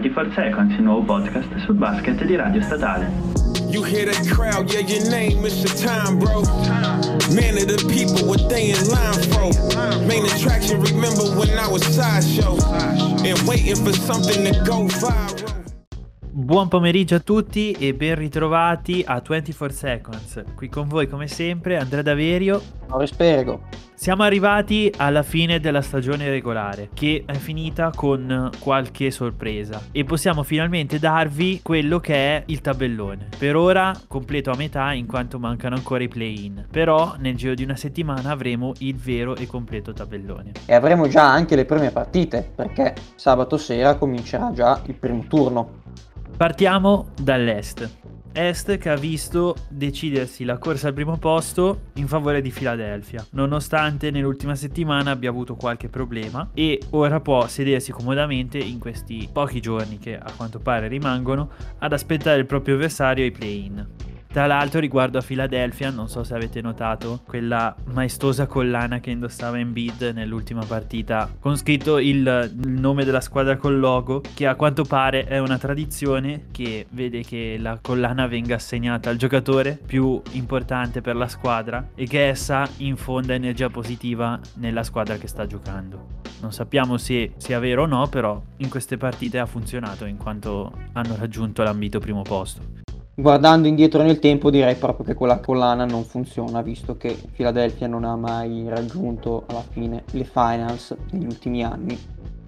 24 Seconds, il nuovo podcast sul basket di Radio Statale. You hear that crowd, yeah, your name is your time, bro. Man of the people, what they in line for. Main attraction, remember when I was sideshow. And waiting for something to go viral. Buon pomeriggio a tutti e ben ritrovati a 24 Seconds. Qui con voi come sempre Andrea Daverio. Ciao Spergo. Siamo arrivati alla fine della stagione regolare, che è finita con qualche sorpresa e possiamo finalmente darvi quello che è il tabellone. Per ora completo a metà in quanto mancano ancora i play-in, però nel giro di una settimana avremo il vero e completo tabellone. E avremo già anche le prime partite, perché sabato sera comincerà già il primo turno. Partiamo dall'est. Est che ha visto decidersi la corsa al primo posto in favore di Philadelphia, nonostante nell'ultima settimana abbia avuto qualche problema e ora può sedersi comodamente in questi pochi giorni che a quanto pare rimangono ad aspettare il proprio avversario ai play-in. Tra l'altro riguardo a Philadelphia, non so se avete notato, quella maestosa collana che indossava Embiid nell'ultima partita, con scritto il, il, nome della squadra col logo, che a quanto pare è una tradizione che vede che la collana venga assegnata al giocatore più importante per la squadra e che essa infonda energia positiva nella squadra che sta giocando. Non sappiamo se sia vero o no, però in queste partite ha funzionato in quanto hanno raggiunto l'ambito primo posto guardando indietro nel tempo direi proprio che quella collana non funziona visto che Philadelphia non ha mai raggiunto alla fine le finals negli ultimi anni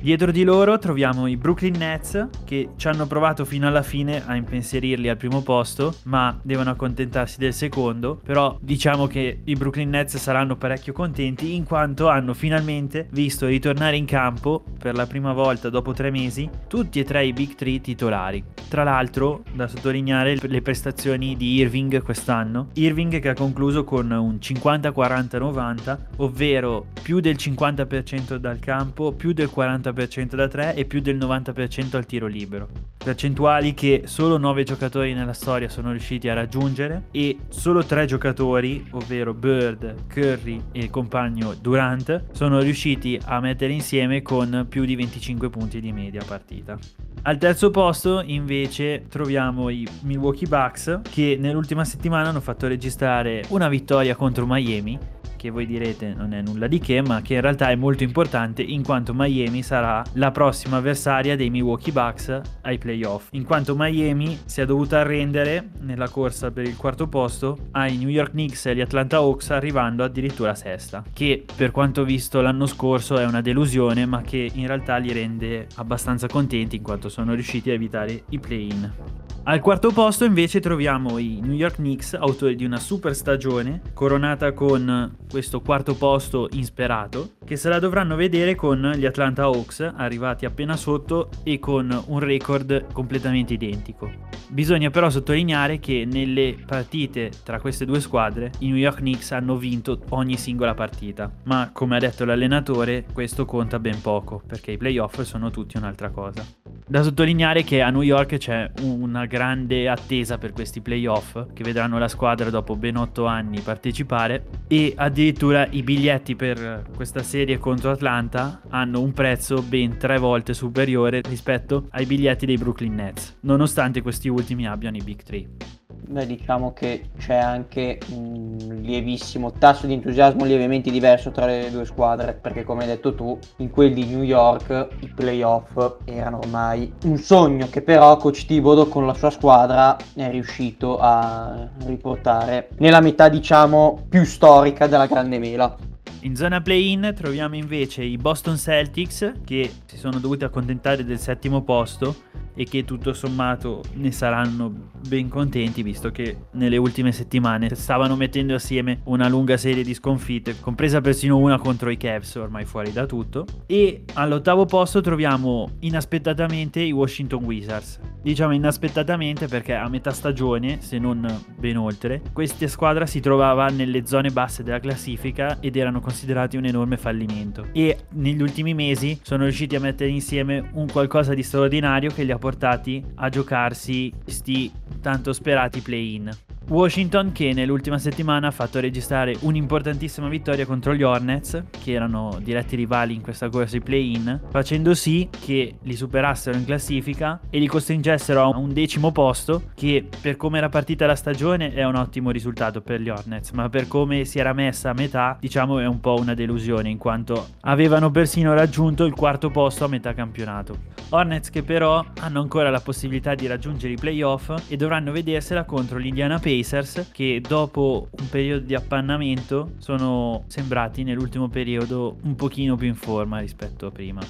Dietro di loro troviamo i Brooklyn Nets che ci hanno provato fino alla fine a impensierirli al primo posto, ma devono accontentarsi del secondo. Però diciamo che i Brooklyn Nets saranno parecchio contenti in quanto hanno finalmente visto ritornare in campo per la prima volta dopo tre mesi tutti e tre i Big Three titolari. Tra l'altro, da sottolineare le prestazioni di Irving quest'anno. Irving che ha concluso con un 50-40-90, ovvero più del 50% dal campo, più del 40% 90% da 3 e più del 90% al tiro libero. Percentuali che solo 9 giocatori nella storia sono riusciti a raggiungere e solo 3 giocatori, ovvero Bird, Curry e il compagno Durant, sono riusciti a mettere insieme con più di 25 punti di media partita. Al terzo posto invece troviamo i Milwaukee Bucks che nell'ultima settimana hanno fatto registrare una vittoria contro Miami che voi direte non è nulla di che, ma che in realtà è molto importante in quanto Miami sarà la prossima avversaria dei Milwaukee Bucks ai playoff, in quanto Miami si è dovuta arrendere nella corsa per il quarto posto ai New York Knicks e agli Atlanta Hawks arrivando addirittura sesta, che per quanto visto l'anno scorso è una delusione, ma che in realtà li rende abbastanza contenti in quanto sono riusciti a evitare i play-in. Al quarto posto invece troviamo i New York Knicks, autori di una super stagione, coronata con questo quarto posto insperato, che se la dovranno vedere con gli Atlanta Hawks, arrivati appena sotto e con un record completamente identico. Bisogna però sottolineare che nelle partite tra queste due squadre i New York Knicks hanno vinto ogni singola partita, ma come ha detto l'allenatore questo conta ben poco, perché i playoff sono tutti un'altra cosa. Da sottolineare che a New York c'è una grande attesa per questi playoff che vedranno la squadra dopo ben 8 anni partecipare e addirittura i biglietti per questa serie contro Atlanta hanno un prezzo ben tre volte superiore rispetto ai biglietti dei Brooklyn Nets, nonostante questi ultimi abbiano i Big 3. Beh, diciamo che c'è anche un lievissimo tasso di entusiasmo lievemente diverso tra le due squadre, perché come hai detto tu, in quelli di New York i playoff erano ormai un sogno che però Coach Thibodeau con la sua squadra è riuscito a riportare nella metà, diciamo, più storica della Grande Mela. In zona play-in troviamo invece i Boston Celtics che si sono dovuti accontentare del settimo posto e che tutto sommato ne saranno ben contenti visto che nelle ultime settimane stavano mettendo assieme una lunga serie di sconfitte, compresa persino una contro i Cavs, ormai fuori da tutto. E all'ottavo posto troviamo inaspettatamente i Washington Wizards. Diciamo inaspettatamente perché a metà stagione, se non ben oltre, questa squadra si trovava nelle zone basse della classifica ed erano considerati un enorme fallimento. E negli ultimi mesi sono riusciti a mettere insieme un qualcosa di straordinario che li ha portati a giocarsi questi tanto sperati play-in. Washington che nell'ultima settimana ha fatto registrare un'importantissima vittoria contro gli Hornets, che erano diretti rivali in questa corsa di play-in, facendo sì che li superassero in classifica e li costringessero a un decimo posto, che per come era partita la stagione è un ottimo risultato per gli Hornets, ma per come si era messa a metà, diciamo è un po' una delusione, in quanto avevano persino raggiunto il quarto posto a metà campionato. Hornets che però hanno ancora la possibilità di raggiungere i playoff e dovranno vedersela contro gli Indiana Pacers che dopo un periodo di appannamento sono sembrati nell'ultimo periodo un pochino più in forma rispetto a prima.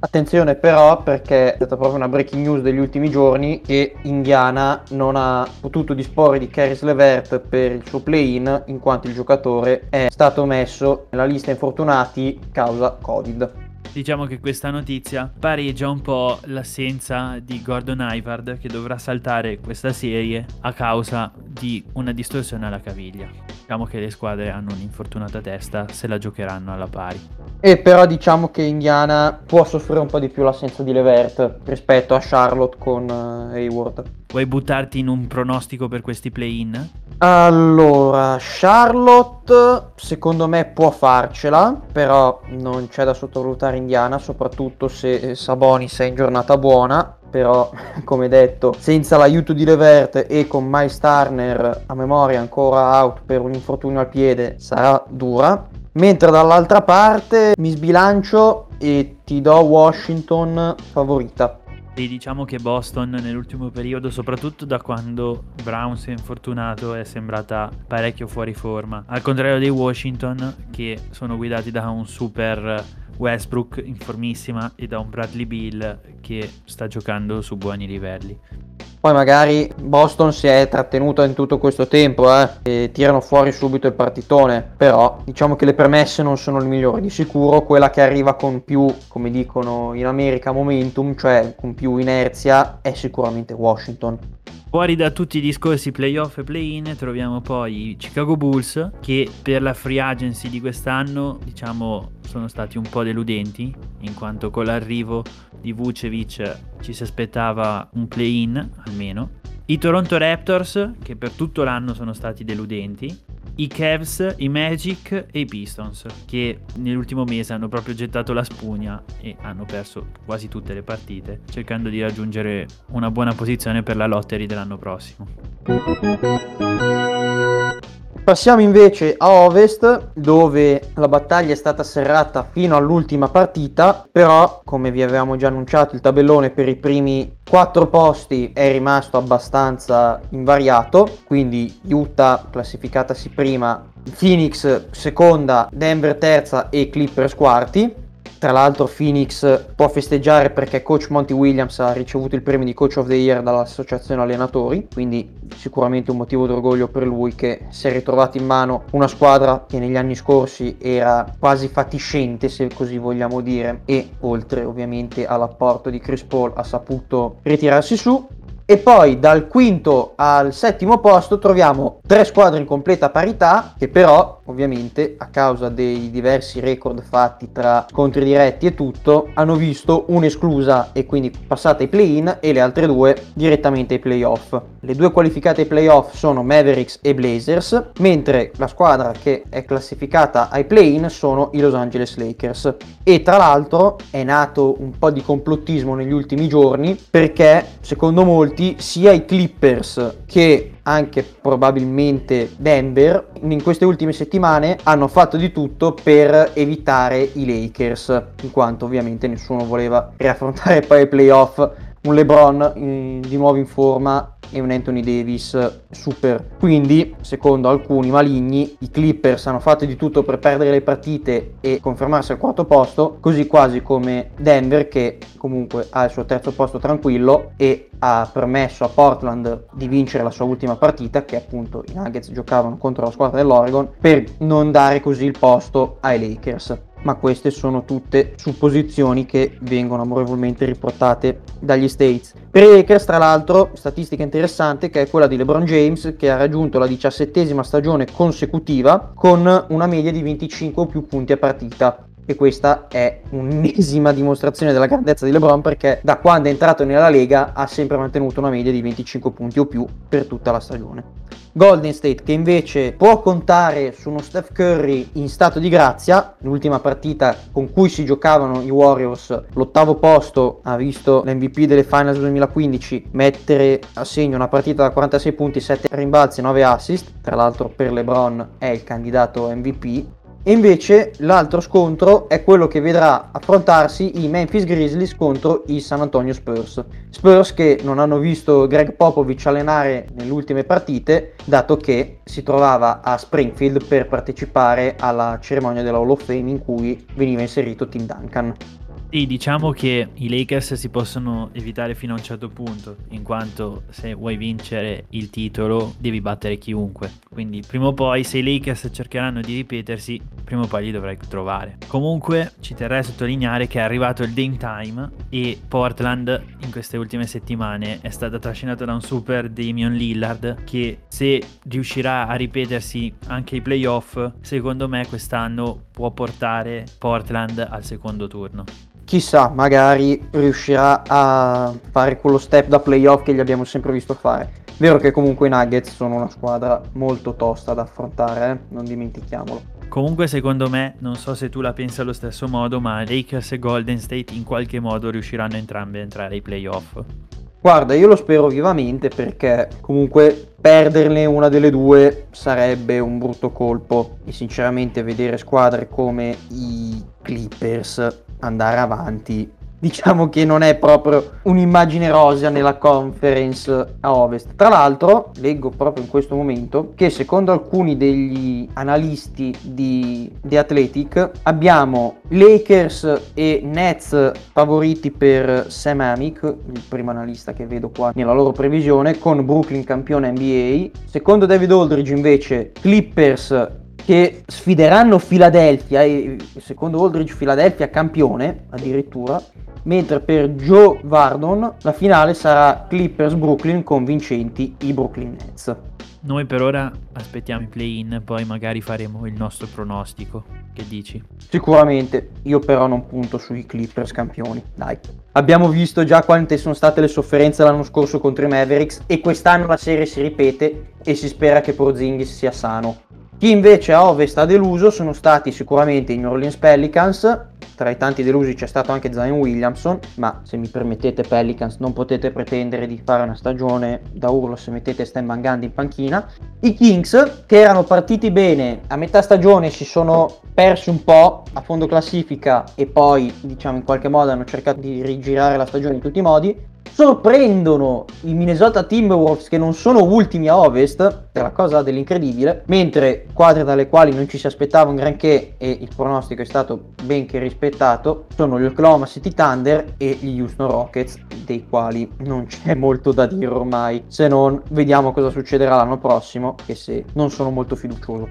Attenzione però perché è stata proprio una breaking news degli ultimi giorni che Indiana non ha potuto disporre di Caris Levert per il suo play-in in quanto il giocatore è stato messo nella lista infortunati causa Covid. Diciamo che questa notizia pareggia un po' l'assenza di Gordon Hayward che dovrà saltare questa serie a causa di una distorsione alla caviglia. Diciamo che le squadre hanno un'infortunata testa, se la giocheranno alla pari. E però diciamo che Indiana può soffrire un po' di più l'assenza di Levert rispetto a Charlotte con uh, Hayward. Vuoi buttarti in un pronostico per questi play-in? Allora, Charlotte secondo me può farcela, però non c'è da sottovalutare Indiana, soprattutto se Sabonis è in giornata buona. Però, come detto, senza l'aiuto di Levert e con Miles Turner a memoria ancora out per un infortunio al piede, sarà dura. Mentre dall'altra parte mi sbilancio e ti do Washington favorita. E diciamo che Boston nell'ultimo periodo, soprattutto da quando Brown si è infortunato, è sembrata parecchio fuori forma. Al contrario dei Washington, che sono guidati da un super Westbrook in formissima e da un Bradley Bill che sta giocando su buoni livelli. Poi magari Boston si è trattenuto in tutto questo tempo eh, e tirano fuori subito il partitone, però diciamo che le premesse non sono le migliori. Di sicuro quella che arriva con più, come dicono in America, momentum, cioè con più inerzia, è sicuramente Washington. Fuori da tutti i discorsi playoff e play-in troviamo poi i Chicago Bulls che per la free agency di quest'anno diciamo sono stati un po' deludenti in quanto con l'arrivo di Vucevic ci si aspettava un play-in almeno. I Toronto Raptors che per tutto l'anno sono stati deludenti i Cavs, i Magic e i Pistons che nell'ultimo mese hanno proprio gettato la spugna e hanno perso quasi tutte le partite cercando di raggiungere una buona posizione per la lottery dell'anno prossimo. Passiamo invece a Ovest dove la battaglia è stata serrata fino all'ultima partita, però come vi avevamo già annunciato il tabellone per i primi quattro posti è rimasto abbastanza invariato, quindi Utah classificatasi prima, Phoenix seconda, Denver terza e Clippers quarti. Tra l'altro Phoenix può festeggiare perché coach Monty Williams ha ricevuto il premio di coach of the year dall'associazione allenatori, quindi sicuramente un motivo d'orgoglio per lui che si è ritrovato in mano una squadra che negli anni scorsi era quasi fatiscente se così vogliamo dire e oltre ovviamente all'apporto di Chris Paul ha saputo ritirarsi su e poi dal quinto al settimo posto troviamo tre squadre in completa parità che però ovviamente a causa dei diversi record fatti tra scontri diretti e tutto hanno visto un'esclusa e quindi passata ai play-in e le altre due direttamente ai playoff. Le due qualificate ai playoff sono Mavericks e Blazers mentre la squadra che è classificata ai play-in sono i Los Angeles Lakers e tra l'altro è nato un po' di complottismo negli ultimi giorni perché secondo molti tutti sia i Clippers che anche probabilmente Denver in queste ultime settimane hanno fatto di tutto per evitare i Lakers in quanto ovviamente nessuno voleva riaffrontare poi i playoff un LeBron in, di nuovo in forma e un Anthony Davis super. Quindi, secondo alcuni maligni, i Clippers hanno fatto di tutto per perdere le partite e confermarsi al quarto posto, così quasi come Denver che comunque ha il suo terzo posto tranquillo e ha permesso a Portland di vincere la sua ultima partita, che appunto i Nuggets giocavano contro la squadra dell'Oregon, per non dare così il posto ai Lakers ma queste sono tutte supposizioni che vengono amorevolmente riportate dagli States. Per i Lakers, tra l'altro, statistica interessante che è quella di LeBron James che ha raggiunto la diciassettesima stagione consecutiva con una media di 25 o più punti a partita. E questa è un'ennesima dimostrazione della grandezza di LeBron perché da quando è entrato nella Lega ha sempre mantenuto una media di 25 punti o più per tutta la stagione. Golden State che invece può contare su uno Steph Curry in stato di grazia, l'ultima partita con cui si giocavano i Warriors, l'ottavo posto ha visto l'MVP delle Finals 2015 mettere a segno una partita da 46 punti, 7 rimbalzi, 9 assist, tra l'altro per LeBron è il candidato MVP e invece l'altro scontro è quello che vedrà affrontarsi i Memphis Grizzlies contro i San Antonio Spurs. Spurs che non hanno visto Greg Popovich allenare nelle ultime partite, dato che si trovava a Springfield per partecipare alla cerimonia della Hall of Fame in cui veniva inserito Tim Duncan. Sì, diciamo che i Lakers si possono evitare fino a un certo punto, in quanto se vuoi vincere il titolo devi battere chiunque. Quindi prima o poi se i Lakers cercheranno di ripetersi, prima o poi li dovrai trovare. Comunque ci terrei a sottolineare che è arrivato il Dame Time e Portland in queste ultime settimane è stata trascinata da un super Damian Lillard che se riuscirà a ripetersi anche i playoff, secondo me quest'anno può portare Portland al secondo turno chissà, magari riuscirà a fare quello step da playoff che gli abbiamo sempre visto fare. Vero che comunque i Nuggets sono una squadra molto tosta da affrontare, eh? non dimentichiamolo. Comunque secondo me, non so se tu la pensi allo stesso modo, ma Lakers e Golden State in qualche modo riusciranno entrambe a entrare ai playoff. Guarda, io lo spero vivamente perché comunque perderne una delle due sarebbe un brutto colpo e sinceramente vedere squadre come i Clippers andare avanti diciamo che non è proprio un'immagine rosea nella conference a ovest. Tra l'altro, leggo proprio in questo momento che secondo alcuni degli analisti di The Athletic abbiamo Lakers e Nets favoriti per Sam Amick, il primo analista che vedo qua nella loro previsione, con Brooklyn campione NBA. Secondo David Aldridge invece Clippers che sfideranno Philadelphia e secondo Aldridge Philadelphia campione addirittura mentre per Joe Vardon la finale sarà Clippers Brooklyn con vincenti i Brooklyn Nets noi per ora aspettiamo i play-in, poi magari faremo il nostro pronostico. Che dici? Sicuramente, io però non punto sui Clippers campioni, dai. Abbiamo visto già quante sono state le sofferenze l'anno scorso contro i Mavericks e quest'anno la serie si ripete e si spera che Porzingis sia sano. Chi invece a ovest ha deluso sono stati sicuramente i New Orleans Pelicans, tra i tanti delusi c'è stato anche Zion Williamson, ma se mi permettete Pelicans non potete pretendere di fare una stagione da urlo se mettete Stan Van in panchina. I Kings che erano partiti bene a metà stagione si sono persi un po' a fondo classifica e poi diciamo in qualche modo hanno cercato di rigirare la stagione in tutti i modi sorprendono i Minnesota Timberwolves che non sono ultimi a ovest, è la cosa dell'incredibile, mentre squadre dalle quali non ci si aspettava un granché e il pronostico è stato ben che rispettato, sono gli Oklahoma City Thunder e gli Houston Rockets, dei quali non c'è molto da dire ormai, se non vediamo cosa succederà l'anno prossimo, che se non sono molto fiducioso.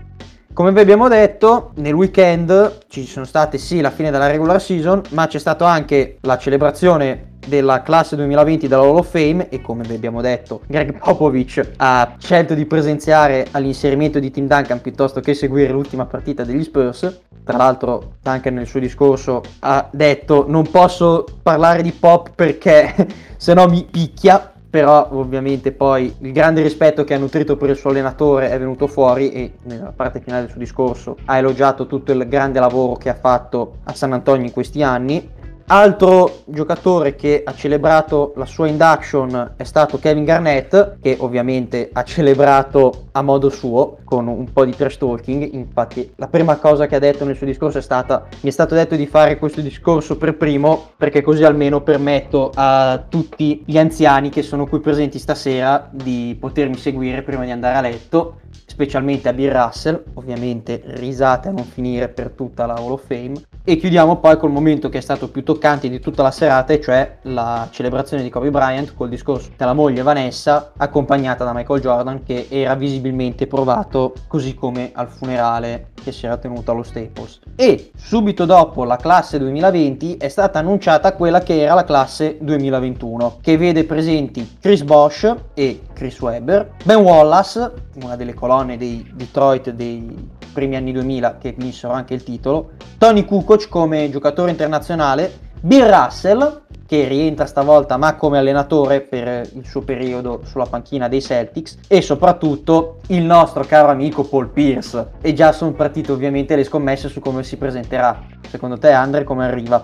Come vi abbiamo detto, nel weekend ci sono state sì la fine della regular season, ma c'è stata anche la celebrazione della classe 2020 della Hall of Fame e come vi abbiamo detto Greg Popovich ha scelto di presenziare all'inserimento di Tim Duncan piuttosto che seguire l'ultima partita degli Spurs. Tra l'altro Duncan nel suo discorso ha detto non posso parlare di Pop perché se no mi picchia. Però ovviamente poi il grande rispetto che ha nutrito per il suo allenatore è venuto fuori e nella parte finale del suo discorso ha elogiato tutto il grande lavoro che ha fatto a San Antonio in questi anni Altro giocatore che ha celebrato la sua induction è stato Kevin Garnett, che ovviamente ha celebrato a modo suo con un po' di trash talking. Infatti, la prima cosa che ha detto nel suo discorso è stata: Mi è stato detto di fare questo discorso per primo, perché così almeno permetto a tutti gli anziani che sono qui presenti stasera di potermi seguire prima di andare a letto specialmente a Bill Russell, ovviamente risate a non finire per tutta la Hall of Fame. E chiudiamo poi col momento che è stato più toccante di tutta la serata, cioè la celebrazione di Kobe Bryant col discorso della moglie Vanessa, accompagnata da Michael Jordan, che era visibilmente provato, così come al funerale che si era tenuto allo Staples. E subito dopo la classe 2020 è stata annunciata quella che era la classe 2021, che vede presenti Chris Bosch e Chris Webber, Ben Wallace, una delle colonne dei Detroit dei primi anni 2000 che vinsero anche il titolo, Tony Kukoc come giocatore internazionale, Bill Russell che rientra stavolta ma come allenatore per il suo periodo sulla panchina dei Celtics. E soprattutto il nostro caro amico Paul Pierce. E già sono partite ovviamente le scommesse su come si presenterà. Secondo te Andre come arriva?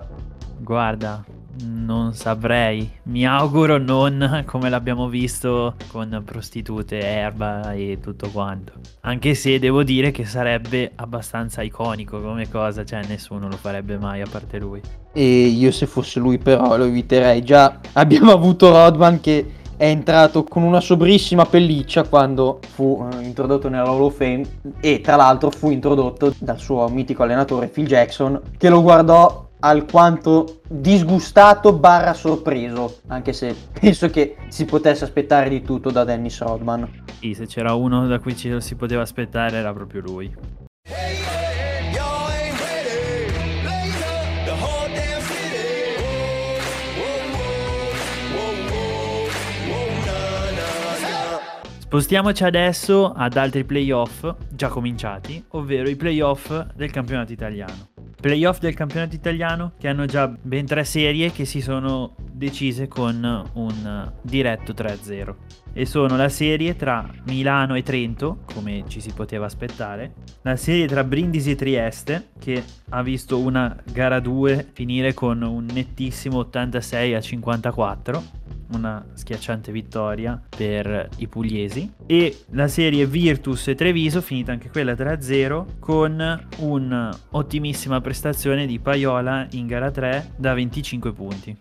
Guarda, non saprei. Mi auguro non come l'abbiamo visto con prostitute, erba e tutto quanto. Anche se devo dire che sarebbe abbastanza iconico come cosa, cioè nessuno lo farebbe mai a parte lui. E io se fosse lui però lo eviterei. Già abbiamo avuto Rodman che è entrato con una sobrissima pelliccia quando fu eh, introdotto nella Hall of Fame e tra l'altro fu introdotto dal suo mitico allenatore Phil Jackson che lo guardò alquanto disgustato barra sorpreso, anche se penso che si potesse aspettare di tutto da Dennis Rodman. Sì, se c'era uno da cui ci si poteva aspettare era proprio lui. Spostiamoci adesso ad altri playoff già cominciati, ovvero i playoff del campionato italiano playoff del campionato italiano che hanno già ben tre serie che si sono decise con un diretto 3-0 e sono la serie tra Milano e Trento, come ci si poteva aspettare, la serie tra Brindisi e Trieste, che ha visto una gara 2 finire con un nettissimo 86 a 54, una schiacciante vittoria per i pugliesi e la serie Virtus e Treviso finita anche quella 3-0 con un'ottimissima prestazione di Paiola in gara 3 da 25 punti.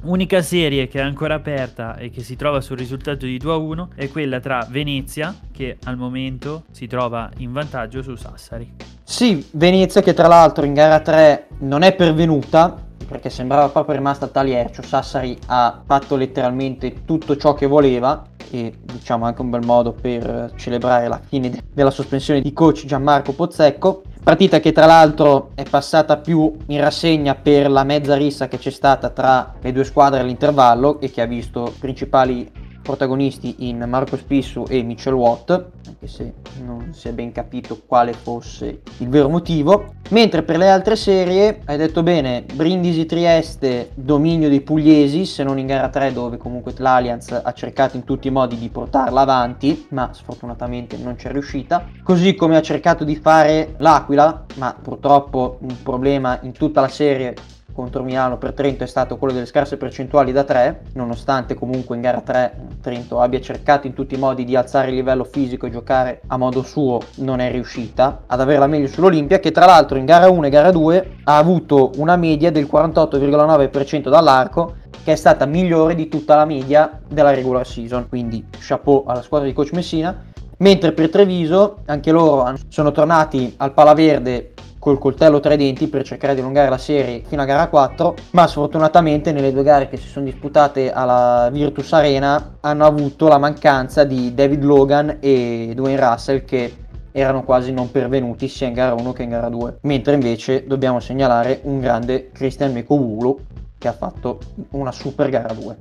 Unica serie che è ancora aperta e che si trova sul risultato di 2-1 è quella tra Venezia, che al momento si trova in vantaggio su Sassari. Sì, Venezia che tra l'altro in gara 3 non è pervenuta, perché sembrava proprio rimasta a taliercio. Sassari ha fatto letteralmente tutto ciò che voleva e diciamo anche un bel modo per celebrare la fine della sospensione di coach Gianmarco Pozzecco. Partita che tra l'altro è passata più in rassegna per la mezza rissa che c'è stata tra le due squadre all'intervallo e che ha visto principali protagonisti in Marco Spissu e Mitchell Watt, anche se non si è ben capito quale fosse il vero motivo. Mentre per le altre serie, hai detto bene, Brindisi Trieste, dominio dei pugliesi, se non in gara 3 dove comunque l'Allianz ha cercato in tutti i modi di portarla avanti, ma sfortunatamente non c'è riuscita. Così come ha cercato di fare l'Aquila, ma purtroppo un problema in tutta la serie contro Milano per Trento è stato quello delle scarse percentuali da 3, nonostante comunque in gara 3 Trento abbia cercato in tutti i modi di alzare il livello fisico e giocare a modo suo, non è riuscita ad avere la meglio sull'Olimpia, che tra l'altro in gara 1 e gara 2 ha avuto una media del 48,9% dall'arco che è stata migliore di tutta la media della regular season, quindi chapeau alla squadra di coach Messina. Mentre per Treviso, anche loro sono tornati al Palaverde col coltello tra i denti per cercare di allungare la serie fino a gara 4, ma sfortunatamente nelle due gare che si sono disputate alla Virtus Arena hanno avuto la mancanza di David Logan e Dwayne Russell che erano quasi non pervenuti sia in gara 1 che in gara 2, mentre invece dobbiamo segnalare un grande Christian Mekowulu che ha fatto una super gara 2.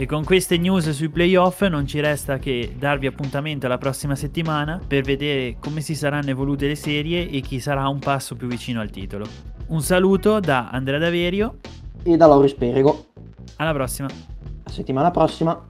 E con queste news sui playoff non ci resta che darvi appuntamento alla prossima settimana per vedere come si saranno evolute le serie e chi sarà un passo più vicino al titolo. Un saluto da Andrea Daverio e da Lauri Sperego. Alla prossima. A settimana prossima.